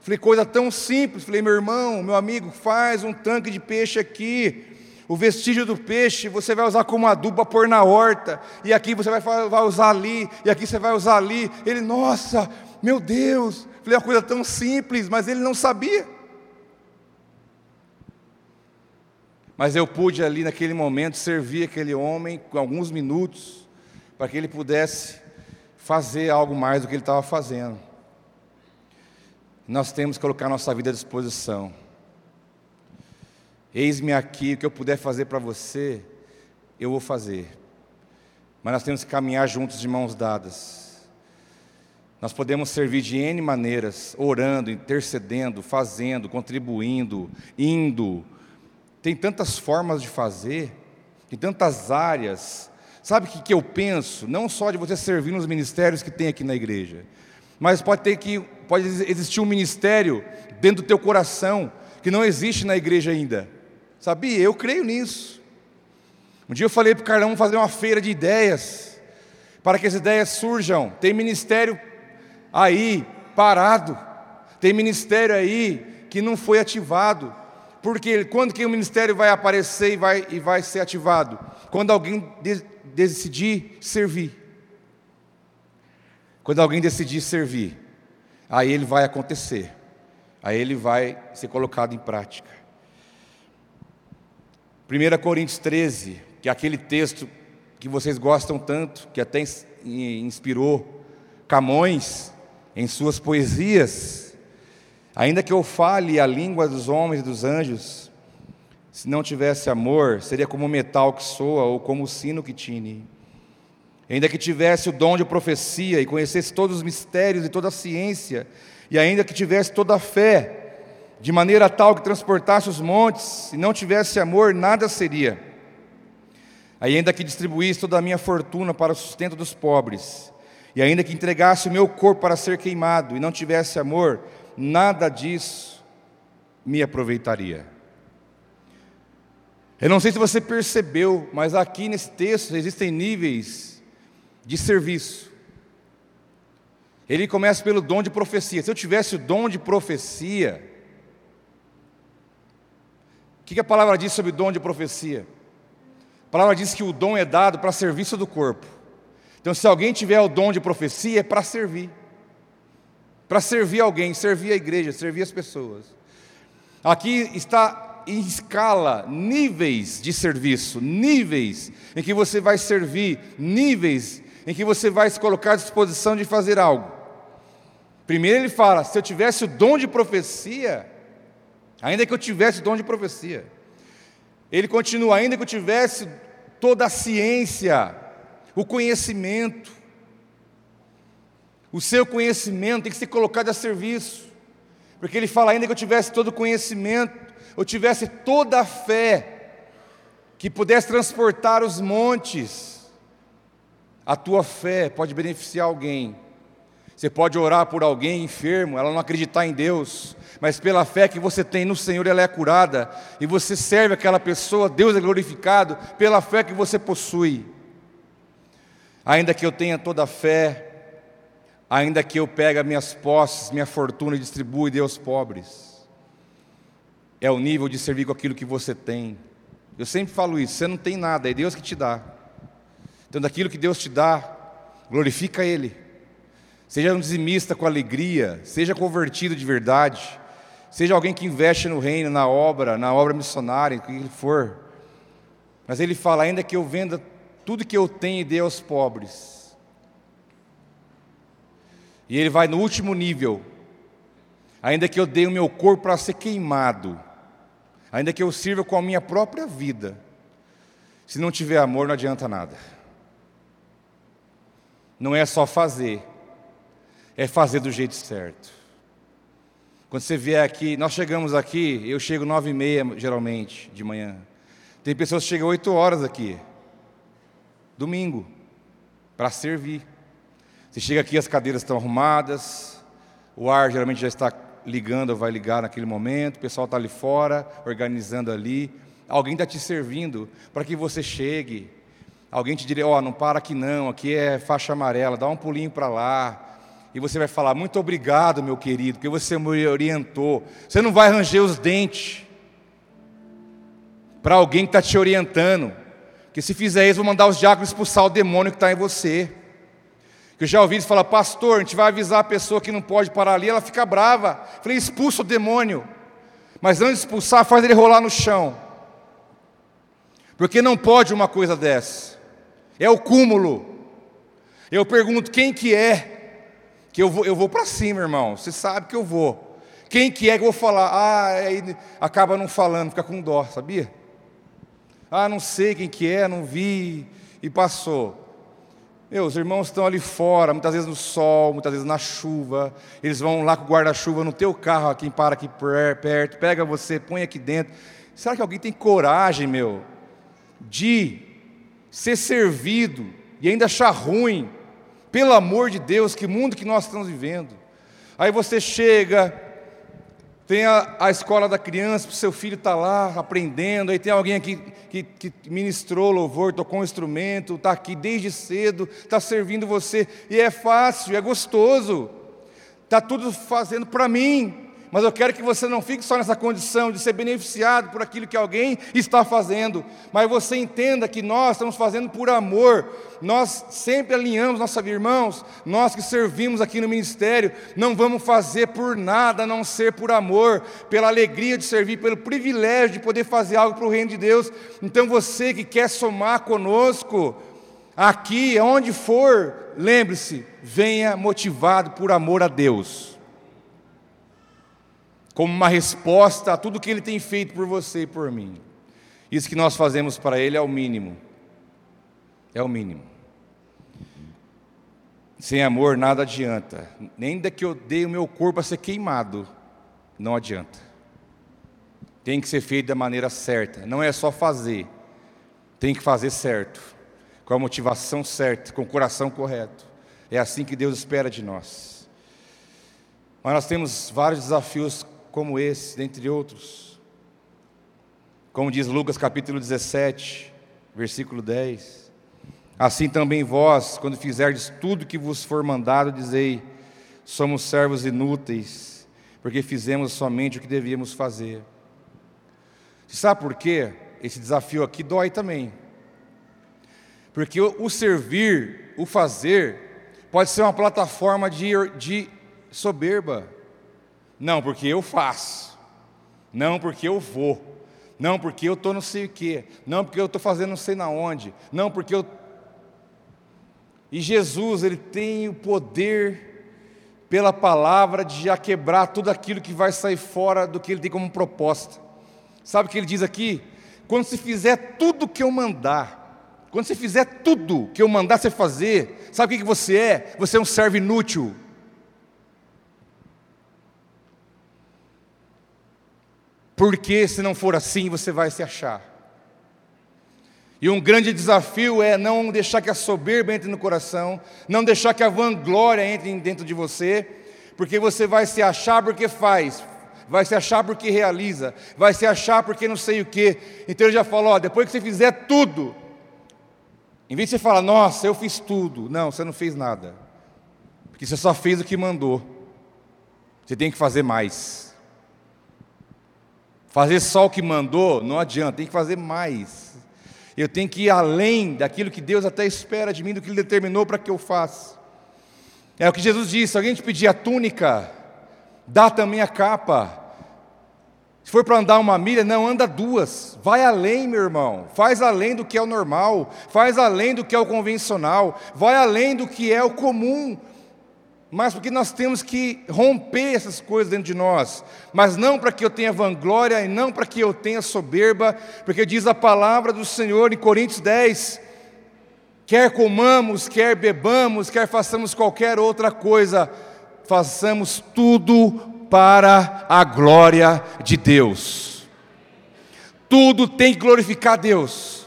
Falei, coisa tão simples. Falei, meu irmão, meu amigo, faz um tanque de peixe aqui. O vestígio do peixe você vai usar como adubo para pôr na horta. E aqui você vai, vai usar ali. E aqui você vai usar ali. Ele, nossa, meu Deus. Falei, é uma coisa tão simples, mas ele não sabia. Mas eu pude ali naquele momento servir aquele homem com alguns minutos, para que ele pudesse fazer algo mais do que ele estava fazendo. Nós temos que colocar nossa vida à disposição. Eis-me aqui, o que eu puder fazer para você, eu vou fazer. Mas nós temos que caminhar juntos de mãos dadas. Nós podemos servir de N maneiras, orando, intercedendo, fazendo, contribuindo, indo. Tem tantas formas de fazer, tem tantas áreas. Sabe o que, que eu penso? Não só de você servir nos ministérios que tem aqui na igreja, mas pode ter que pode existir um ministério dentro do teu coração que não existe na igreja ainda. Sabia? Eu creio nisso. Um dia eu falei para o Carlão fazer uma feira de ideias, para que as ideias surjam. Tem ministério aí parado, tem ministério aí que não foi ativado. Porque quando que o ministério vai aparecer e vai, e vai ser ativado? Quando alguém de, decidir servir. Quando alguém decidir servir, aí ele vai acontecer, aí ele vai ser colocado em prática. 1 Coríntios 13, que é aquele texto que vocês gostam tanto, que até inspirou Camões em suas poesias, ainda que eu fale a língua dos homens e dos anjos, se não tivesse amor, seria como o metal que soa ou como o sino que tine. Ainda que tivesse o dom de profecia e conhecesse todos os mistérios e toda a ciência, e ainda que tivesse toda a fé, de maneira tal que transportasse os montes, e não tivesse amor, nada seria. Ainda que distribuísse toda a minha fortuna para o sustento dos pobres, e ainda que entregasse o meu corpo para ser queimado, e não tivesse amor, nada disso me aproveitaria. Eu não sei se você percebeu, mas aqui nesse texto existem níveis de serviço. Ele começa pelo dom de profecia. Se eu tivesse o dom de profecia, o que a palavra diz sobre o dom de profecia? A palavra diz que o dom é dado para serviço do corpo. Então, se alguém tiver o dom de profecia, é para servir. Para servir alguém, servir a igreja, servir as pessoas. Aqui está em escala, níveis de serviço, níveis em que você vai servir, níveis em que você vai se colocar à disposição de fazer algo. Primeiro ele fala: se eu tivesse o dom de profecia, ainda que eu tivesse o dom de profecia. Ele continua: ainda que eu tivesse toda a ciência, o conhecimento, o seu conhecimento tem que ser colocado a serviço, porque ele fala: ainda que eu tivesse todo o conhecimento, eu tivesse toda a fé, que pudesse transportar os montes, a tua fé pode beneficiar alguém. Você pode orar por alguém enfermo, ela não acreditar em Deus, mas pela fé que você tem no Senhor, ela é curada, e você serve aquela pessoa, Deus é glorificado pela fé que você possui. Ainda que eu tenha toda a fé, ainda que eu pegue minhas posses, minha fortuna e distribua e dê aos pobres, é o nível de servir com aquilo que você tem. Eu sempre falo isso: você não tem nada, é Deus que te dá. Então, daquilo que Deus te dá, glorifica Ele. Seja um dizimista com alegria, seja convertido de verdade, seja alguém que investe no reino, na obra, na obra missionária, o que for. Mas ele fala: ainda que eu venda tudo que eu tenho dê aos pobres. E ele vai no último nível. Ainda que eu dê o meu corpo para ser queimado, ainda que eu sirva com a minha própria vida, se não tiver amor, não adianta nada não é só fazer, é fazer do jeito certo. Quando você vier aqui, nós chegamos aqui, eu chego nove e meia geralmente de manhã. Tem pessoas que chegam oito horas aqui, domingo, para servir. Você chega aqui, as cadeiras estão arrumadas, o ar geralmente já está ligando ou vai ligar naquele momento, o pessoal está ali fora, organizando ali. Alguém está te servindo para que você chegue, Alguém te diria, ó, oh, não para aqui não, aqui é faixa amarela, dá um pulinho para lá. E você vai falar: Muito obrigado, meu querido, porque você me orientou. Você não vai ranger os dentes para alguém que está te orientando. Que se fizer isso, vou mandar os diáconos expulsar o demônio que está em você. Que eu já ouvi falar, pastor, a gente vai avisar a pessoa que não pode parar ali, ela fica brava. Falei, expulsa o demônio. Mas antes de expulsar, faz ele rolar no chão. Porque não pode uma coisa dessa. É o cúmulo. Eu pergunto, quem que é? Que eu vou, eu vou para cima, irmão. Você sabe que eu vou. Quem que é que eu vou falar? Ah, aí acaba não falando, fica com dó, sabia? Ah, não sei quem que é, não vi, e passou. Meu, os irmãos estão ali fora, muitas vezes no sol, muitas vezes na chuva. Eles vão lá com o guarda-chuva no teu carro, quem para aqui perto, pega você, põe aqui dentro. Será que alguém tem coragem, meu, de ser servido e ainda achar ruim? Pelo amor de Deus, que mundo que nós estamos vivendo. Aí você chega, tem a, a escola da criança, o seu filho está lá aprendendo, aí tem alguém aqui que, que ministrou louvor, tocou um instrumento, está aqui desde cedo, está servindo você, e é fácil, é gostoso, está tudo fazendo para mim, mas eu quero que você não fique só nessa condição de ser beneficiado por aquilo que alguém está fazendo, mas você entenda que nós estamos fazendo por amor, nós sempre alinhamos vida, irmãos, nós que servimos aqui no ministério, não vamos fazer por nada a não ser por amor, pela alegria de servir, pelo privilégio de poder fazer algo para o reino de Deus. Então você que quer somar conosco, aqui, onde for, lembre-se, venha motivado por amor a Deus como uma resposta a tudo que Ele tem feito por você e por mim. Isso que nós fazemos para Ele é o mínimo. É o mínimo. Sem amor nada adianta. Nem da que eu dei o meu corpo a ser queimado, não adianta. Tem que ser feito da maneira certa. Não é só fazer, tem que fazer certo, com a motivação certa, com o coração correto. É assim que Deus espera de nós. Mas nós temos vários desafios como esse, dentre outros. Como diz Lucas capítulo 17, versículo 10. Assim também vós, quando fizerdes tudo que vos for mandado, dizei: somos servos inúteis, porque fizemos somente o que devíamos fazer. Sabe por quê? Esse desafio aqui dói também. Porque o, servir, o fazer, pode ser uma plataforma de, de soberba. Não, porque eu faço. Não, porque eu vou. Não, porque eu estou não sei o quê. Não, porque eu estou fazendo não sei na onde. Não, porque eu. E Jesus, ele tem o poder, pela palavra, de já quebrar tudo aquilo que vai sair fora do que ele tem como proposta. Sabe o que ele diz aqui? Quando se fizer tudo o que eu mandar, quando você fizer tudo que eu mandar você fazer, sabe o que você é? Você é um servo inútil. Porque se não for assim, você vai se achar. E um grande desafio é não deixar que a soberba entre no coração, não deixar que a vanglória entre dentro de você, porque você vai se achar porque faz, vai se achar porque realiza, vai se achar porque não sei o que. Então ele já falou: ó, depois que você fizer tudo, em vez de você falar, nossa, eu fiz tudo, não, você não fez nada, porque você só fez o que mandou, você tem que fazer mais. Fazer só o que mandou não adianta, tem que fazer mais. Eu tenho que ir além daquilo que Deus até espera de mim, do que Ele determinou para que eu faça. É o que Jesus disse: se alguém te pedir a túnica, dá também a capa. Se for para andar uma milha, não anda duas. Vai além, meu irmão. Faz além do que é o normal. Faz além do que é o convencional. Vai além do que é o comum mas porque nós temos que romper essas coisas dentro de nós, mas não para que eu tenha vanglória e não para que eu tenha soberba, porque diz a palavra do Senhor em Coríntios 10: quer comamos, quer bebamos, quer façamos qualquer outra coisa, façamos tudo para a glória de Deus. Tudo tem que glorificar Deus.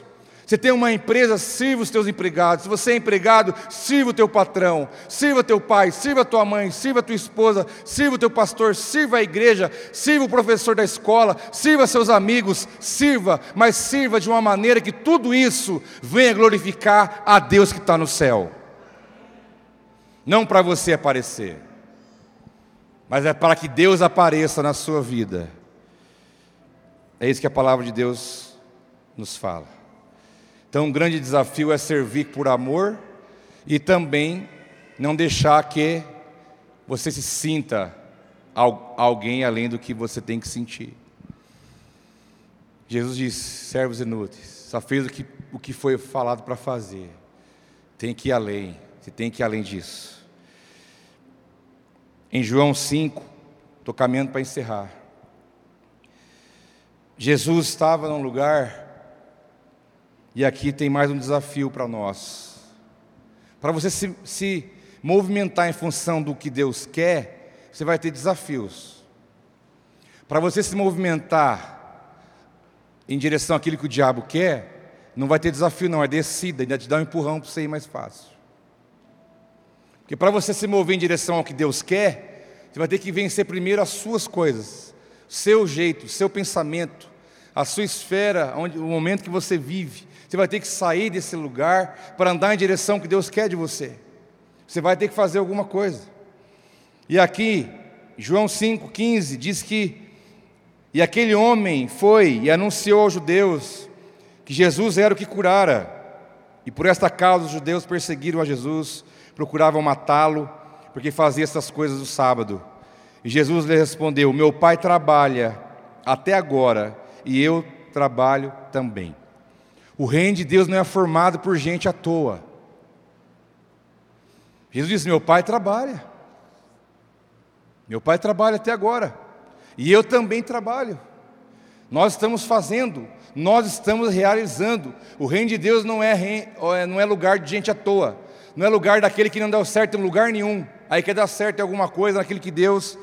Você tem uma empresa, sirva os teus empregados. Se você é empregado, sirva o teu patrão, sirva teu pai, sirva tua mãe, sirva tua esposa, sirva o teu pastor, sirva a igreja, sirva o professor da escola, sirva seus amigos, sirva, mas sirva de uma maneira que tudo isso venha glorificar a Deus que está no céu. Não para você aparecer, mas é para que Deus apareça na sua vida. É isso que a palavra de Deus nos fala. Então, um grande desafio é servir por amor e também não deixar que você se sinta alguém além do que você tem que sentir. Jesus disse: servos inúteis, só fez o que, o que foi falado para fazer. Tem que ir além, você tem que ir além disso. Em João 5, estou caminhando para encerrar. Jesus estava num lugar, e aqui tem mais um desafio para nós. Para você se, se movimentar em função do que Deus quer, você vai ter desafios. Para você se movimentar em direção àquilo que o diabo quer, não vai ter desafio, não, é descida, ainda te dá um empurrão para você ir mais fácil. Porque para você se mover em direção ao que Deus quer, você vai ter que vencer primeiro as suas coisas, seu jeito, seu pensamento, a sua esfera, onde, o momento que você vive. Você vai ter que sair desse lugar para andar em direção que Deus quer de você. Você vai ter que fazer alguma coisa. E aqui, João 5,15 diz que e aquele homem foi e anunciou aos judeus que Jesus era o que curara. E por esta causa os judeus perseguiram a Jesus, procuravam matá-lo, porque fazia essas coisas no sábado. E Jesus lhe respondeu: Meu pai trabalha até agora, e eu trabalho também. O reino de Deus não é formado por gente à toa. Jesus disse: Meu pai trabalha. Meu pai trabalha até agora. E eu também trabalho. Nós estamos fazendo, nós estamos realizando. O reino de Deus não é, é, não é lugar de gente à toa, não é lugar daquele que não deu certo em lugar nenhum. Aí quer dar certo em alguma coisa naquilo que Deus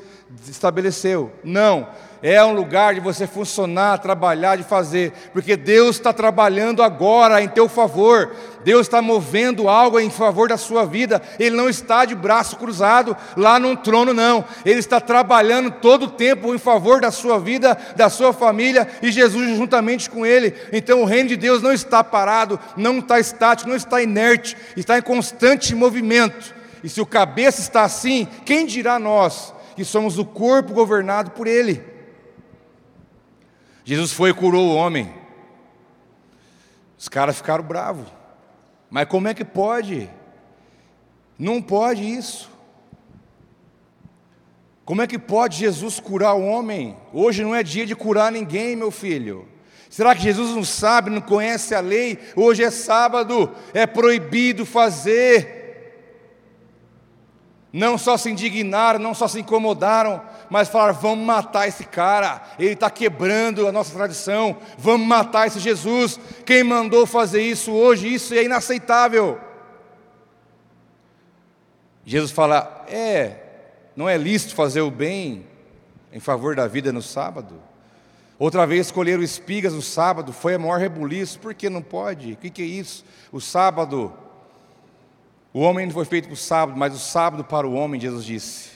estabeleceu. Não, é um lugar de você funcionar, trabalhar, de fazer, porque Deus está trabalhando agora em teu favor, Deus está movendo algo em favor da sua vida, Ele não está de braço cruzado lá num trono, não, Ele está trabalhando todo o tempo em favor da sua vida, da sua família e Jesus juntamente com Ele. Então o reino de Deus não está parado, não está estático, não está inerte, está em constante movimento. E se o cabeça está assim, quem dirá nós que somos o corpo governado por Ele? Jesus foi e curou o homem. Os caras ficaram bravos. Mas como é que pode? Não pode isso. Como é que pode Jesus curar o homem? Hoje não é dia de curar ninguém, meu filho. Será que Jesus não sabe, não conhece a lei? Hoje é sábado, é proibido fazer não só se indignaram, não só se incomodaram, mas falaram: vamos matar esse cara, ele está quebrando a nossa tradição, vamos matar esse Jesus. Quem mandou fazer isso hoje? Isso é inaceitável. Jesus fala: é, não é lícito fazer o bem em favor da vida no sábado. Outra vez escolheram espigas no sábado, foi a maior rebuliço, por que não pode? O que, que é isso? O sábado o homem não foi feito para o sábado, mas o sábado para o homem, Jesus disse.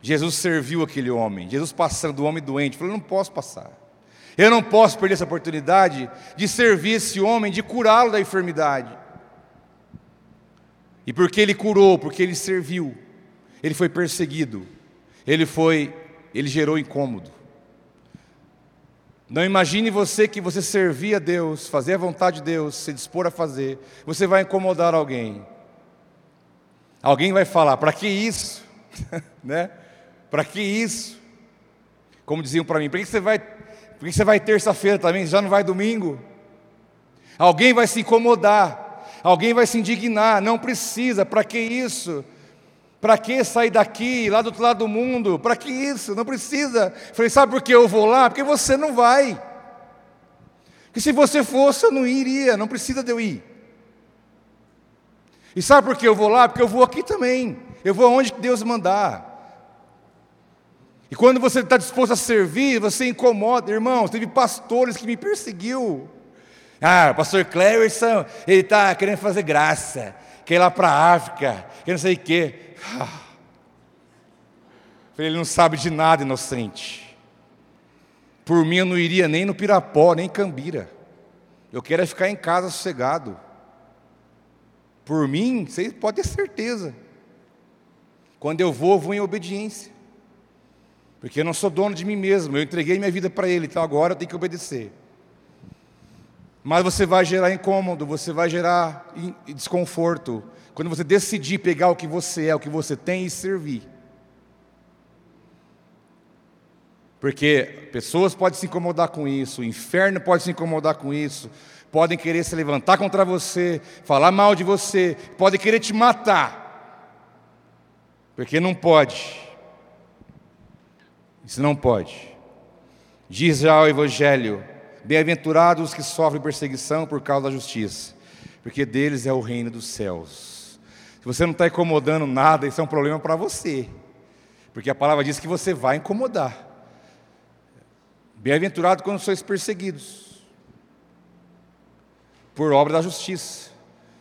Jesus serviu aquele homem. Jesus passando o homem doente, falou: Eu não posso passar. Eu não posso perder essa oportunidade de servir esse homem, de curá-lo da enfermidade. E porque ele curou, porque ele serviu, ele foi perseguido, ele foi, ele gerou incômodo. Não imagine você que você servir a Deus, fazer a vontade de Deus, se dispor a fazer, você vai incomodar alguém. Alguém vai falar: para que isso? [laughs] né? Para que isso? Como diziam para mim, por que você vai, por que você vai terça-feira também? Já não vai domingo? Alguém vai se incomodar, alguém vai se indignar. Não precisa, para que isso? Para que sair daqui, lá do outro lado do mundo? Para que isso? Não precisa. Falei, sabe por que eu vou lá? Porque você não vai. Que se você fosse, eu não iria, não precisa de eu ir. E sabe por que eu vou lá? Porque eu vou aqui também. Eu vou aonde Deus mandar. E quando você está disposto a servir, você incomoda. Irmãos, teve pastores que me perseguiu. Ah, o pastor Cleverson, ele está querendo fazer graça. Quer ir lá para a África, quer não sei o quê. Ah. Ele não sabe de nada, inocente. Por mim eu não iria nem no Pirapó, nem em Cambira. Eu quero é ficar em casa sossegado. Por mim, você pode ter certeza. Quando eu vou, eu vou em obediência. Porque eu não sou dono de mim mesmo, eu entreguei minha vida para Ele, então agora eu tenho que obedecer. Mas você vai gerar incômodo, você vai gerar desconforto, quando você decidir pegar o que você é, o que você tem e servir. Porque pessoas podem se incomodar com isso, o inferno pode se incomodar com isso, podem querer se levantar contra você, falar mal de você, podem querer te matar. Porque não pode. Isso não pode. Diz já o Evangelho: Bem-aventurados os que sofrem perseguição por causa da justiça, porque deles é o reino dos céus. Você não está incomodando nada, isso é um problema para você, porque a palavra diz que você vai incomodar. Bem-aventurado quando sois perseguidos por obra da justiça.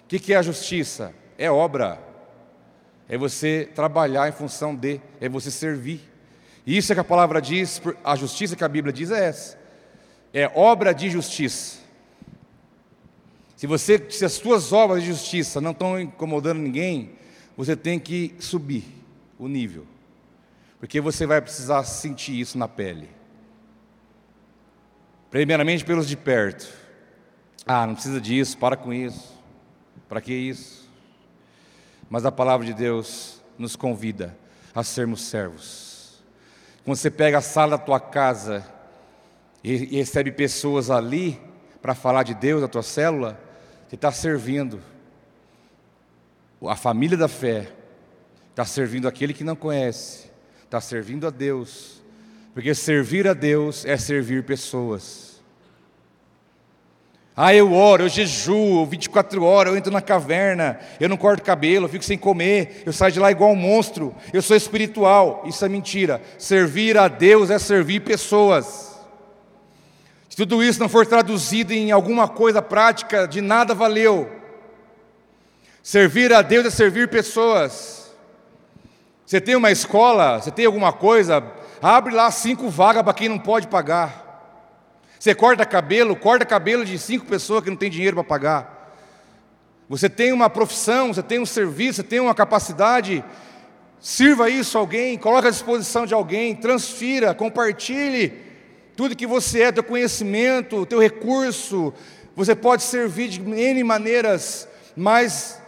O que é a justiça? É obra, é você trabalhar em função de, é você servir. Isso é que a palavra diz, a justiça que a Bíblia diz é essa. É obra de justiça. Se você, se as suas obras de justiça não estão incomodando ninguém, você tem que subir o nível. Porque você vai precisar sentir isso na pele. Primeiramente pelos de perto. Ah, não precisa disso, para com isso. Para que isso? Mas a palavra de Deus nos convida a sermos servos quando você pega a sala da tua casa e, recebe pessoas ali para falar de Deus, da tua célula, você está servindo a família da fé, está servindo aquele que não conhece, está servindo a Deus, porque servir a Deus é servir pessoas. Ah, eu oro, eu jejuo, 24 horas, eu entro na caverna, eu não corto cabelo, eu fico sem comer, eu saio de lá igual um monstro, eu sou espiritual. Isso é mentira. Servir a Deus é servir pessoas. Se tudo isso não for traduzido em alguma coisa prática, de nada valeu. Servir a Deus é servir pessoas. Você tem uma escola, você tem alguma coisa, abre lá cinco vagas para quem não pode pagar. Você corta cabelo, corta cabelo de cinco pessoas que não tem dinheiro para pagar. Você tem uma profissão, você tem um serviço, você tem uma capacidade. Sirva isso a alguém, coloque à disposição de alguém, transfira, compartilhe tudo que você é, teu conhecimento, teu recurso. Você pode servir de N maneiras, mas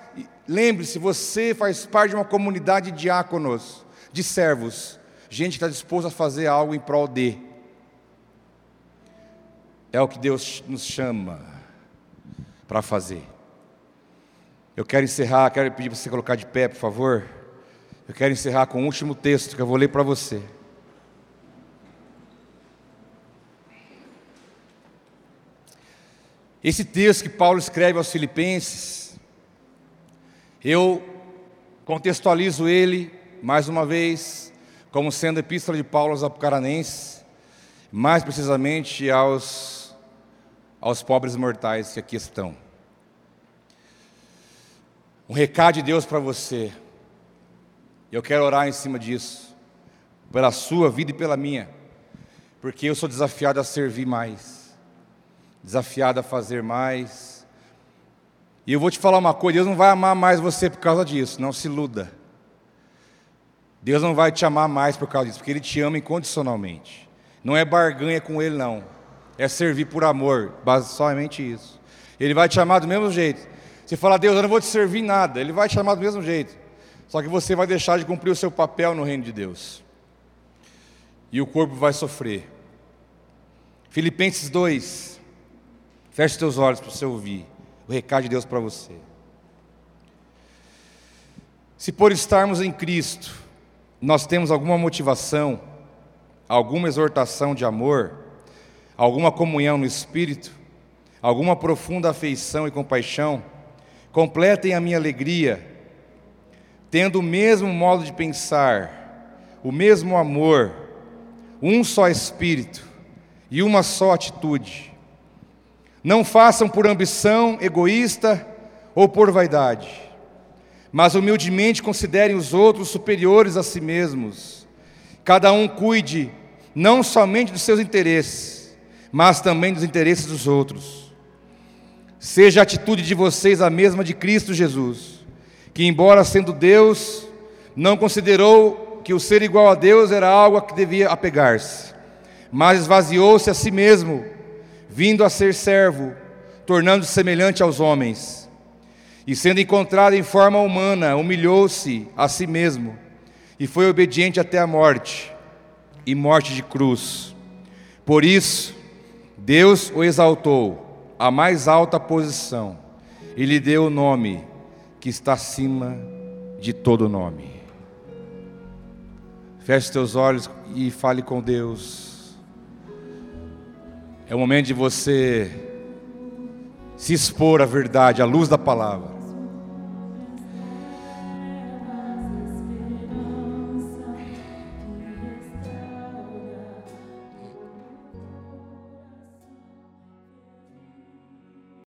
lembre-se, você faz parte de uma comunidade de diáconos, de servos, gente que está disposta a fazer algo em prol de. É o que Deus nos chama para fazer. Eu quero encerrar, quero pedir para você colocar de pé, por favor. Eu quero encerrar com o último texto que eu vou ler para você. Esse texto que Paulo escreve aos Filipenses, eu contextualizo ele, mais uma vez, como sendo a epístola de Paulo aos Apucaranenses, mais precisamente aos aos pobres mortais que aqui estão. Um recado de Deus para você. Eu quero orar em cima disso, pela sua vida e pela minha, porque eu sou desafiado a servir mais, desafiado a fazer mais. E eu vou te falar uma coisa: Deus não vai amar mais você por causa disso, não se iluda. Deus não vai te amar mais por causa disso, porque Ele te ama incondicionalmente. Não é barganha com Ele, não é servir por amor, somente isso. Ele vai te chamar do mesmo jeito. Você fala, Deus, eu não vou te servir nada, Ele vai te chamar do mesmo jeito. Só que você vai deixar de cumprir o seu papel no reino de Deus. E o corpo vai sofrer. Filipenses 2. Feche seus olhos para você ouvir o recado de Deus para você. Se por estarmos em Cristo, nós temos alguma motivação, alguma exortação de amor, alguma comunhão no espírito, alguma profunda afeição e compaixão, completem a minha alegria, tendo o mesmo modo de pensar, o mesmo amor, um só espírito e uma só atitude. Não façam por ambição egoísta ou por vaidade, mas humildemente considerem os outros superiores a si mesmos. Cada um cuide não somente dos seus interesses, mas também dos interesses dos outros. Seja a atitude de vocês a mesma de Cristo Jesus, que, embora sendo Deus, Não considerou que o ser igual a Deus era algo a que devia apegar-se, mas esvaziou-se a si mesmo, vindo a ser servo, tornando-se semelhante aos homens. E sendo encontrado em forma humana, humilhou-se a si mesmo e foi obediente até a morte e morte de cruz. Por isso, Deus o exaltou à mais alta posição e lhe deu o nome que está acima de todo nome. Feche teus olhos e fale com Deus. É o momento de você se expor à verdade, à luz da palavra.